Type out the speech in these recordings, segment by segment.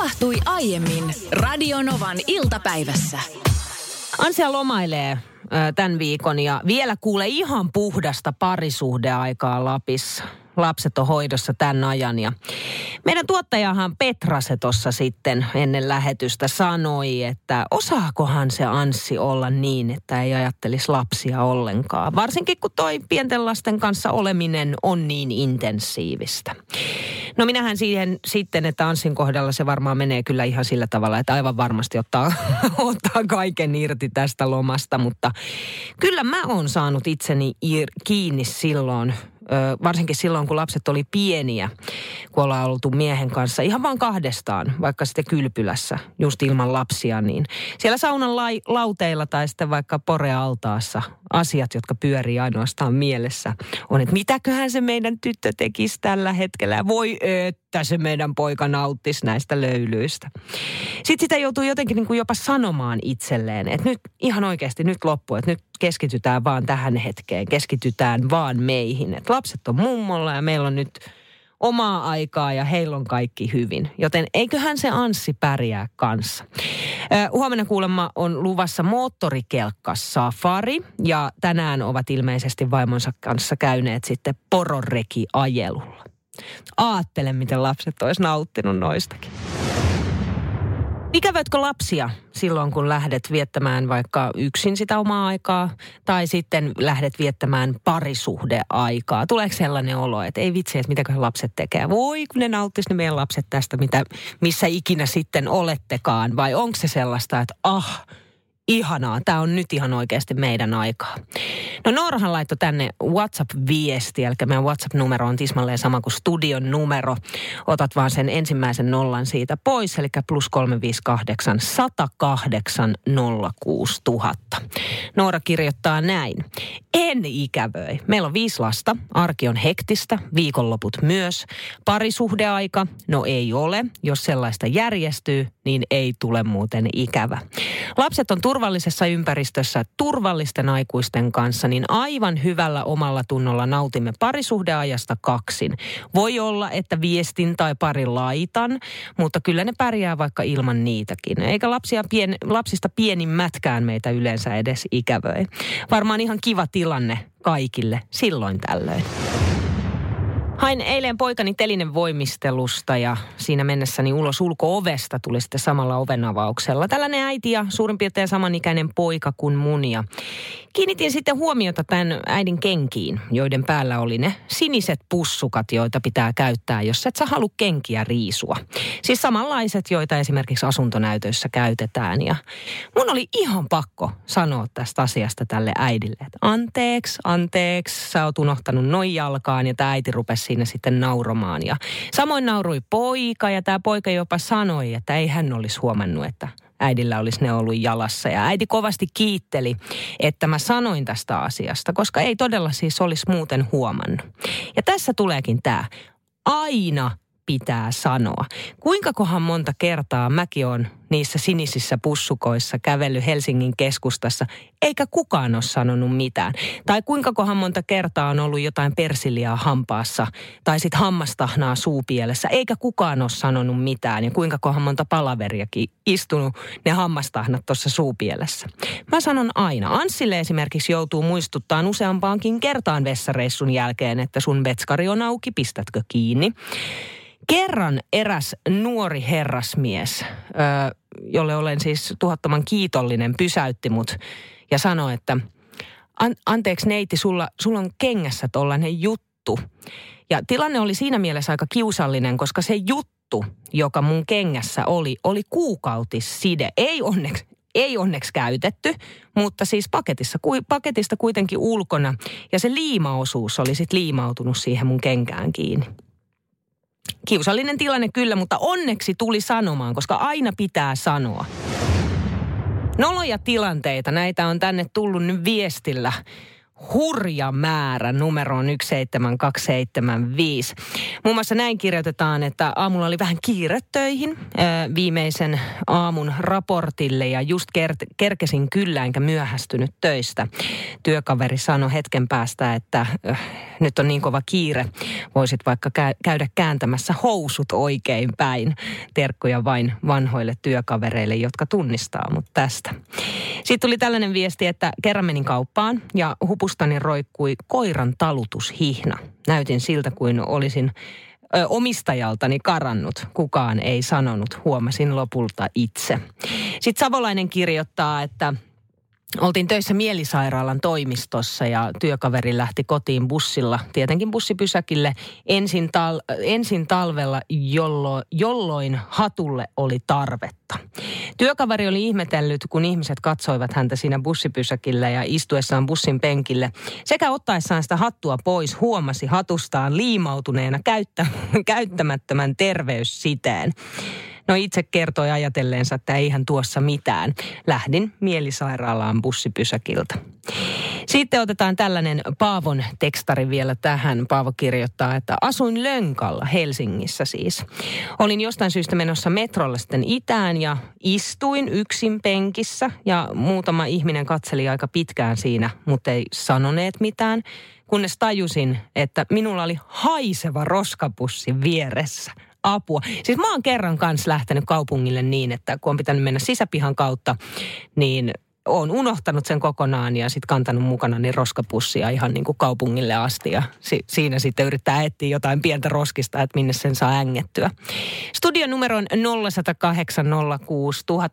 tapahtui aiemmin Radionovan iltapäivässä. Ansia lomailee tämän viikon ja vielä kuule ihan puhdasta parisuhdeaikaa Lapissa lapset on hoidossa tämän ajan. Ja meidän tuottajahan Petra se tuossa sitten ennen lähetystä sanoi, että osaakohan se Anssi olla niin, että ei ajattelisi lapsia ollenkaan. Varsinkin kun toi pienten lasten kanssa oleminen on niin intensiivistä. No minähän siihen sitten, että Anssin kohdalla se varmaan menee kyllä ihan sillä tavalla, että aivan varmasti ottaa, ottaa kaiken irti tästä lomasta, mutta kyllä mä oon saanut itseni ir, kiinni silloin varsinkin silloin, kun lapset oli pieniä, kun ollaan oltu miehen kanssa ihan vain kahdestaan, vaikka sitten kylpylässä, just ilman lapsia, niin siellä saunan lai, lauteilla tai sitten vaikka porealtaassa asiat, jotka pyörii ainoastaan mielessä, on, että mitäköhän se meidän tyttö tekisi tällä hetkellä. Voi että se meidän poika nauttisi näistä löylyistä. Sitten sitä joutuu jotenkin niin kuin jopa sanomaan itselleen, että nyt ihan oikeasti nyt loppu, että nyt keskitytään vaan tähän hetkeen, keskitytään vaan meihin. Että lapset on mummolla ja meillä on nyt omaa aikaa ja heillä on kaikki hyvin. Joten eiköhän se Anssi pärjää kanssa. Huomenna kuulemma on luvassa moottorikelkka safari ja tänään ovat ilmeisesti vaimonsa kanssa käyneet sitten pororeki-ajelulla. Aattele, miten lapset olisi nauttinut noistakin. Ikävöitkö lapsia silloin, kun lähdet viettämään vaikka yksin sitä omaa aikaa tai sitten lähdet viettämään parisuhdeaikaa? Tuleeko sellainen olo, että ei vitsi, että mitäkö lapset tekee? Voi, kun ne nauttis ne meidän lapset tästä, mitä, missä ikinä sitten olettekaan. Vai onko se sellaista, että ah, ihanaa, tämä on nyt ihan oikeasti meidän aikaa. No Noorahan laittoi tänne WhatsApp-viesti, eli meidän WhatsApp-numero on tismalleen sama kuin studion numero. Otat vaan sen ensimmäisen nollan siitä pois, eli plus 358 108 06000. Noora kirjoittaa näin. En ikävöi. Meillä on viisi lasta, arki on hektistä, viikonloput myös. Parisuhdeaika, no ei ole. Jos sellaista järjestyy, niin ei tule muuten ikävä. Lapset on turvallisessa ympäristössä turvallisten aikuisten kanssa, niin aivan hyvällä omalla tunnolla nautimme parisuhdeajasta kaksin. Voi olla, että viestin tai pari laitan, mutta kyllä ne pärjää vaikka ilman niitäkin. Eikä lapsia pien, lapsista pienimmätkään meitä yleensä edes ikävöi. Varmaan ihan kiva tilanne kaikille silloin tällöin. Hain eilen poikani telinen voimistelusta ja siinä mennessäni ulos ulko-ovesta tuli sitten samalla ovenavauksella. Tällainen äiti ja suurin piirtein samanikäinen poika kuin mun. Ja kiinnitin sitten huomiota tämän äidin kenkiin, joiden päällä oli ne siniset pussukat, joita pitää käyttää, jos et sä halua kenkiä riisua. Siis samanlaiset, joita esimerkiksi asuntonäytöissä käytetään. Ja mun oli ihan pakko sanoa tästä asiasta tälle äidille, että anteeksi, anteeksi, sä oot unohtanut noin jalkaan ja tämä äiti rupesi siinä sitten nauromaan. Ja samoin naurui poika ja tämä poika jopa sanoi, että ei hän olisi huomannut, että äidillä olisi ne ollut jalassa. Ja äiti kovasti kiitteli, että mä sanoin tästä asiasta, koska ei todella siis olisi muuten huomannut. Ja tässä tuleekin tämä. Aina pitää sanoa. Kuinka kohan monta kertaa mäkin on niissä sinisissä pussukoissa kävellyt Helsingin keskustassa, eikä kukaan ole sanonut mitään. Tai kuinka kohan monta kertaa on ollut jotain persiliaa hampaassa tai sitten hammastahnaa suupielessä, eikä kukaan ole sanonut mitään. Ja kuinka kohan monta palaveriakin istunut ne hammastahnat tuossa suupielessä. Mä sanon aina. Anssille esimerkiksi joutuu muistuttaa useampaankin kertaan vessareissun jälkeen, että sun vetskari on auki, pistätkö kiinni. Kerran eräs nuori herrasmies, jolle olen siis tuhottoman kiitollinen, pysäytti mut ja sanoi, että An- anteeksi neiti, sulla, sulla on kengässä tollainen juttu. Ja tilanne oli siinä mielessä aika kiusallinen, koska se juttu, joka mun kengässä oli, oli kuukautisside. Ei onneksi, ei onneksi käytetty, mutta siis paketissa, paketista kuitenkin ulkona. Ja se liimaosuus oli sitten liimautunut siihen mun kenkään kiinni. Kiusallinen tilanne kyllä, mutta onneksi tuli sanomaan, koska aina pitää sanoa. Noloja tilanteita, näitä on tänne tullut nyt viestillä hurja määrä numeroon 17275. Muun muassa näin kirjoitetaan, että aamulla oli vähän kiire töihin viimeisen aamun raportille ja just ker- kerkesin kyllä enkä myöhästynyt töistä. Työkaveri sanoi hetken päästä, että äh, nyt on niin kova kiire, voisit vaikka käydä kääntämässä housut oikein päin. Terkkuja vain vanhoille työkavereille, jotka tunnistaa mut tästä. Sitten tuli tällainen viesti, että kerran menin kauppaan ja hupustani roikkui koiran talutushihna. Näytin siltä kuin olisin ö, omistajaltani karannut. Kukaan ei sanonut, huomasin lopulta itse. Sitten Savolainen kirjoittaa, että Oltiin töissä mielisairaalan toimistossa ja työkaveri lähti kotiin bussilla, tietenkin bussipysäkille, ensin, tal- ensin talvella, jollo- jolloin hatulle oli tarvetta. Työkaveri oli ihmetellyt, kun ihmiset katsoivat häntä siinä bussipysäkillä ja istuessaan bussin penkille. Sekä ottaessaan sitä hattua pois huomasi hatustaan liimautuneena käyttä- käyttämättömän terveyssiteen. No itse kertoi ajatelleensa, että eihän tuossa mitään. Lähdin mielisairaalaan bussipysäkiltä. Sitten otetaan tällainen Paavon tekstari vielä tähän. Paavo kirjoittaa, että asuin Lönkalla Helsingissä siis. Olin jostain syystä menossa metrolla sitten itään ja istuin yksin penkissä ja muutama ihminen katseli aika pitkään siinä, mutta ei sanoneet mitään, kunnes tajusin, että minulla oli haiseva roskapussi vieressä – apua. Siis mä oon kerran kanssa lähtenyt kaupungille niin, että kun on pitänyt mennä sisäpihan kautta, niin on unohtanut sen kokonaan ja sitten kantanut mukana niin roskapussia ihan niin kuin kaupungille asti. Ja si- siinä sitten yrittää etsiä jotain pientä roskista, että minne sen saa ängettyä. Studion numero on 0108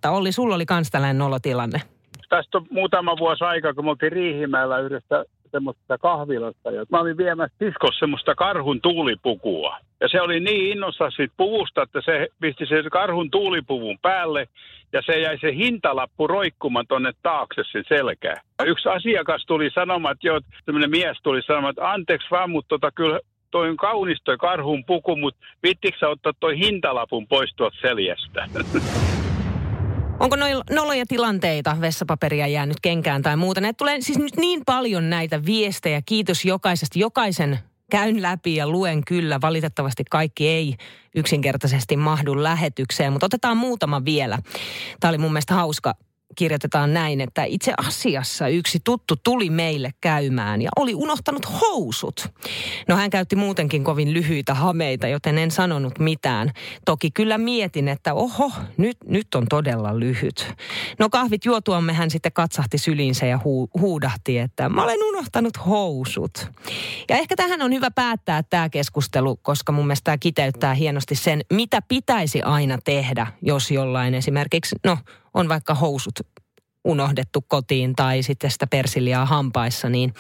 Olli, sulla oli kans tällainen nolotilanne. Tästä on muutama vuosi aikaa, kun me oltiin Riihimäellä yhdessä semmoista kahvilasta. Ja mä olin viemässä siskos semmoista karhun tuulipukua. Ja se oli niin innossa siitä puvusta, että se pisti sen karhun tuulipuvun päälle ja se jäi se hintalappu roikkumaan tonne taakse sen selkää. Yksi asiakas tuli sanomaan, että joo, tämmöinen mies tuli sanomaan, että anteeksi vaan, mutta tota, kyllä toi on kaunis toi karhun puku, mutta vittikö ottaa toi hintalapun pois tuolta seljestä? Onko noin noloja tilanteita, vessapaperia jäänyt kenkään tai muuta? Näitä tulee siis nyt niin paljon näitä viestejä. Kiitos jokaisesta. Jokaisen käyn läpi ja luen kyllä. Valitettavasti kaikki ei yksinkertaisesti mahdu lähetykseen, mutta otetaan muutama vielä. Tämä oli mun mielestä hauska kirjoitetaan näin, että itse asiassa yksi tuttu tuli meille käymään ja oli unohtanut housut. No hän käytti muutenkin kovin lyhyitä hameita, joten en sanonut mitään. Toki kyllä mietin, että oho, nyt, nyt on todella lyhyt. No kahvit juotuamme hän sitten katsahti syliinsä ja hu, huudahti, että mä olen unohtanut housut. Ja ehkä tähän on hyvä päättää tämä keskustelu, koska mun mielestä tämä kiteyttää hienosti sen, mitä pitäisi aina tehdä, jos jollain esimerkiksi, no on vaikka housut unohdettu kotiin tai sitten sitä persiliaa hampaissa, niin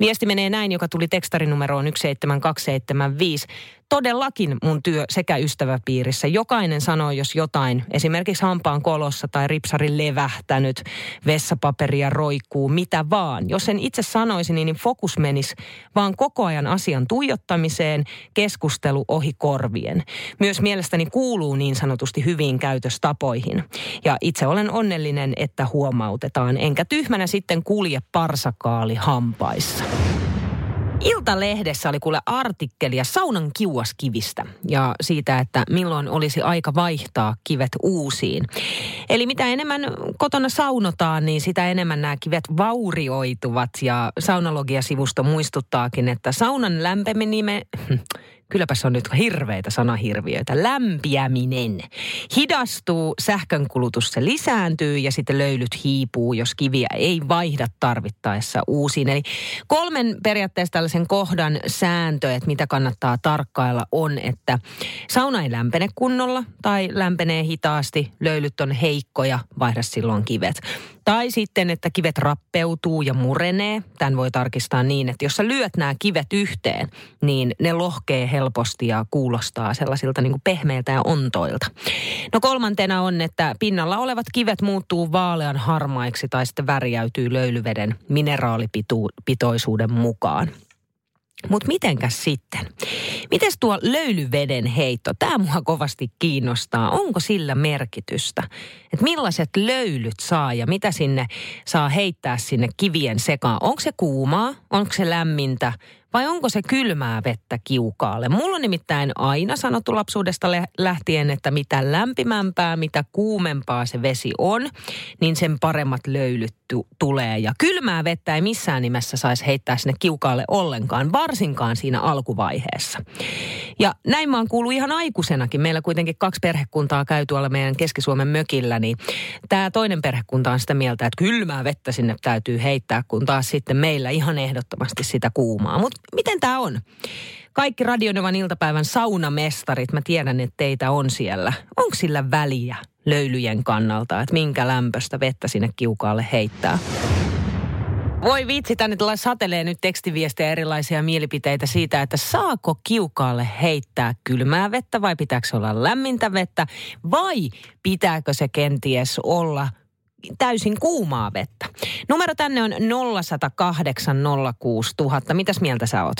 viesti menee näin, joka tuli tekstarinumeroon 17275 todellakin mun työ sekä ystäväpiirissä. Jokainen sanoo, jos jotain, esimerkiksi hampaan kolossa tai ripsari levähtänyt, vessapaperia roikkuu, mitä vaan. Jos en itse sanoisi, niin fokus menisi vaan koko ajan asian tuijottamiseen, keskustelu ohi korvien. Myös mielestäni kuuluu niin sanotusti hyviin käytöstapoihin. Ja itse olen onnellinen, että huomautetaan, enkä tyhmänä sitten kulje parsakaali hampaissa. Iltalehdessä oli kuule artikkelia saunan kiuaskivistä ja siitä, että milloin olisi aika vaihtaa kivet uusiin. Eli mitä enemmän kotona saunotaan, niin sitä enemmän nämä kivet vaurioituvat ja saunalogiasivusto muistuttaakin, että saunan lämpeminen, kylläpä se on nyt hirveitä sanahirviöitä. Lämpiäminen hidastuu, sähkönkulutus se lisääntyy ja sitten löylyt hiipuu, jos kiviä ei vaihda tarvittaessa uusiin. Eli kolmen periaatteessa tällaisen kohdan sääntö, että mitä kannattaa tarkkailla on, että sauna ei lämpene kunnolla tai lämpenee hitaasti, löylyt on heikkoja, vaihda silloin kivet. Tai sitten, että kivet rappeutuu ja murenee. Tämän voi tarkistaa niin, että jos sä lyöt nämä kivet yhteen, niin ne lohkee helposti ja kuulostaa sellaisilta niin kuin pehmeiltä ja ontoilta. No kolmantena on, että pinnalla olevat kivet muuttuu vaalean harmaiksi tai sitten värjäytyy löylyveden mineraalipitoisuuden mukaan. Mutta mitenkäs sitten? Mites tuo löylyveden heitto? Tämä mua kovasti kiinnostaa. Onko sillä merkitystä? Että millaiset löylyt saa ja mitä sinne saa heittää sinne kivien sekaan? Onko se kuumaa? Onko se lämmintä? Vai onko se kylmää vettä kiukaalle? Mulla on nimittäin aina sanottu lapsuudesta lähtien, että mitä lämpimämpää, mitä kuumempaa se vesi on, niin sen paremmat löylyt tulee. Ja kylmää vettä ei missään nimessä saisi heittää sinne kiukaalle ollenkaan, varsinkaan siinä alkuvaiheessa. Ja näin mä oon kuullut ihan aikuisenakin. Meillä kuitenkin kaksi perhekuntaa käy tuolla meidän Keski-Suomen mökillä, niin tämä toinen perhekunta on sitä mieltä, että kylmää vettä sinne täytyy heittää, kun taas sitten meillä ihan ehdottomasti sitä kuumaa. Mutta miten tämä on? Kaikki Radionovan iltapäivän saunamestarit, mä tiedän, että teitä on siellä. Onko sillä väliä löylyjen kannalta, että minkä lämpöstä vettä sinne kiukaalle heittää? Voi vitsi, tänne tulee satelee nyt tekstiviestejä erilaisia mielipiteitä siitä, että saako kiukaalle heittää kylmää vettä vai pitääkö olla lämmintä vettä vai pitääkö se kenties olla täysin kuumaa vettä. Numero tänne on 0108 06000. Mitäs mieltä sä oot?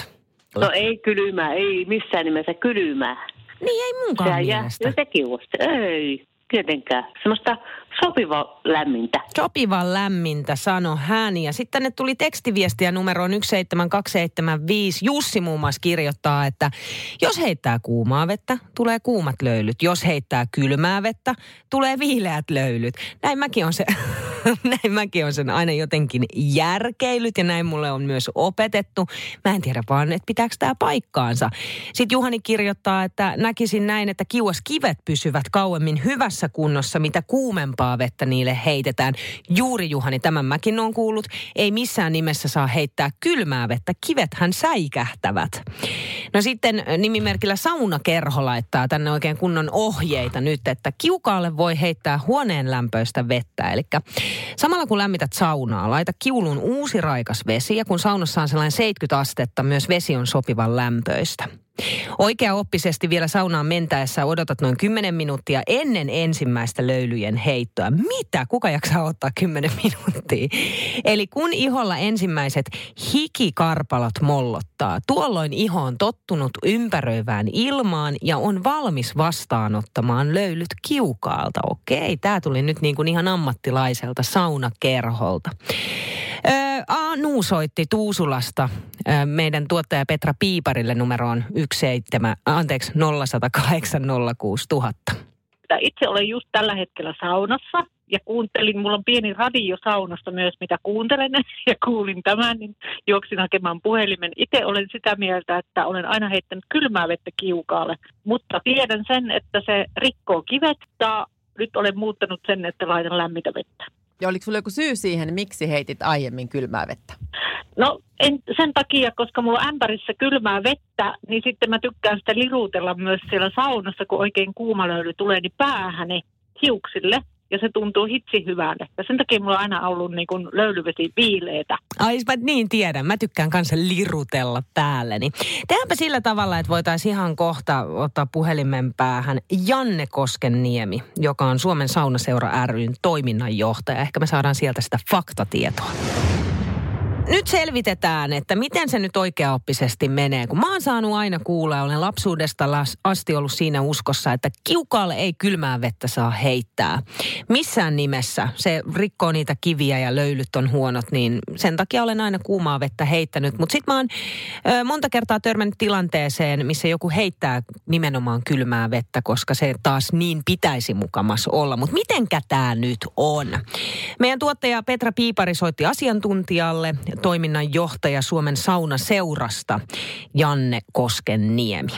No ei kylmää, ei missään nimessä kylmää. Niin ei munkaan Sehän mielestä. Ja sekin Ei tietenkään. Semmoista sopiva lämmintä. Sopiva lämmintä, sano hän. Ja sitten tänne tuli tekstiviestiä numeroon 17275. Jussi muun muassa kirjoittaa, että jos heittää kuumaa vettä, tulee kuumat löylyt. Jos heittää kylmää vettä, tulee viileät löylyt. Näin mäkin on se näin mäkin on sen aina jotenkin järkeilyt ja näin mulle on myös opetettu. Mä en tiedä vaan, että pitääkö tämä paikkaansa. Sitten Juhani kirjoittaa, että näkisin näin, että kiuas kivet pysyvät kauemmin hyvässä kunnossa, mitä kuumempaa vettä niille heitetään. Juuri Juhani, tämän mäkin on kuullut. Ei missään nimessä saa heittää kylmää vettä. Kivethän säikähtävät. No sitten nimimerkillä Saunakerho laittaa tänne oikein kunnon ohjeita nyt, että kiukaalle voi heittää huoneen lämpöistä vettä. Eli Samalla kun lämmität saunaa, laita kiulun uusi raikas vesi ja kun saunassa on sellainen 70 astetta, myös vesi on sopivan lämpöistä. Oikea-oppisesti vielä saunaan mentäessä odotat noin 10 minuuttia ennen ensimmäistä löylyjen heittoa. Mitä? Kuka jaksaa ottaa 10 minuuttia? Eli kun iholla ensimmäiset hikikarpalot mollottaa, tuolloin iho on tottunut ympäröivään ilmaan ja on valmis vastaanottamaan löylyt kiukaalta. Okei, tämä tuli nyt niin kuin ihan ammattilaiselta saunakerholta. Anu soitti Tuusulasta meidän tuottaja Petra Piiparille numeroon 17, anteeksi 0108 06000. Itse olen just tällä hetkellä saunassa ja kuuntelin, mulla on pieni radio saunassa myös, mitä kuuntelen ja kuulin tämän, niin juoksin hakemaan puhelimen. Itse olen sitä mieltä, että olen aina heittänyt kylmää vettä kiukaalle, mutta tiedän sen, että se rikkoo kivet ja nyt olen muuttanut sen, että laitan lämmintä vettä. Ja oliko sinulla joku syy siihen, miksi heitit aiemmin kylmää vettä? No en, sen takia, koska mulla on ämpärissä kylmää vettä, niin sitten mä tykkään sitä liruutella myös siellä saunassa, kun oikein kuuma löyly tulee, niin päähäni hiuksille ja se tuntuu hitsi hyvälle. Ja sen takia mulla on aina ollut niin kuin löylyvesi viileitä. Ai mä niin tiedän, mä tykkään kanssa lirutella päälleni. Tehdäänpä sillä tavalla, että voitaisiin ihan kohta ottaa puhelimen päähän Janne Koskenniemi, joka on Suomen saunaseura ryn toiminnanjohtaja. Ehkä me saadaan sieltä sitä faktatietoa nyt selvitetään, että miten se nyt oikeaoppisesti menee. Kun mä oon saanut aina kuulla, olen lapsuudesta asti ollut siinä uskossa, että kiukaalle ei kylmää vettä saa heittää. Missään nimessä. Se rikkoo niitä kiviä ja löylyt on huonot, niin sen takia olen aina kuumaa vettä heittänyt. Mutta sitten mä oon ö, monta kertaa törmännyt tilanteeseen, missä joku heittää nimenomaan kylmää vettä, koska se taas niin pitäisi mukamas olla. Mutta mitenkä tämä nyt on? Meidän tuottaja Petra Piipari soitti asiantuntijalle toiminnan johtaja Suomen saunaseurasta Janne Koskenniemi.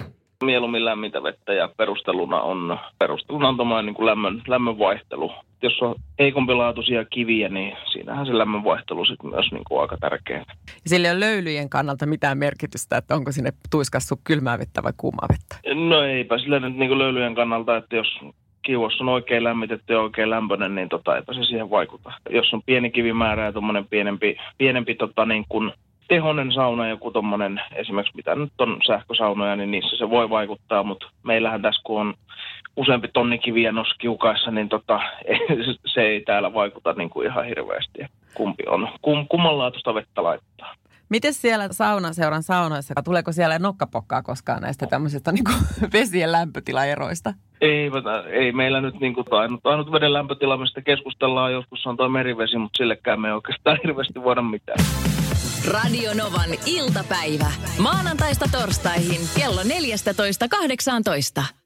Mieluummin lämmintä vettä ja perusteluna on, perusteluna on niin kuin lämmön, lämmön vaihtelu. Jos on heikompilaatuisia kiviä, niin siinähän se lämmön vaihtelu sitten myös niin kuin aika tärkeää. Sillä ei ole löylyjen kannalta mitään merkitystä, että onko sinne tuiskassu kylmää vettä vai kuumaa vettä? No eipä sillä nyt niin kuin löylyjen kannalta, että jos kiuas on oikein lämmitetty ja oikein lämpöinen, niin tota, eipä se siihen vaikuta. Jos on pieni kivimäärä ja tuommoinen pienempi, pienempi tota, niin kuin tehonen sauna, joku tuommoinen esimerkiksi mitä nyt on sähkösaunoja, niin niissä se voi vaikuttaa, mutta meillähän tässä kun on useampi tonni kiviä noskiukaissa, niin tota, se ei täällä vaikuta niin kuin ihan hirveästi. Kumpi on, kum, kummanlaatuista vettä laittaa. Miten siellä saunaseuran saunoissa, tuleeko siellä nokkapokkaa koskaan näistä tämmöisistä niin vesien lämpötilaeroista? Ei, ei meillä nyt niin kuin ainut, ainut veden lämpötila, mistä keskustellaan joskus on tuo merivesi, mutta sillekään me ei oikeastaan hirveästi voida mitään. Radio Novan iltapäivä. Maanantaista torstaihin kello 14.18.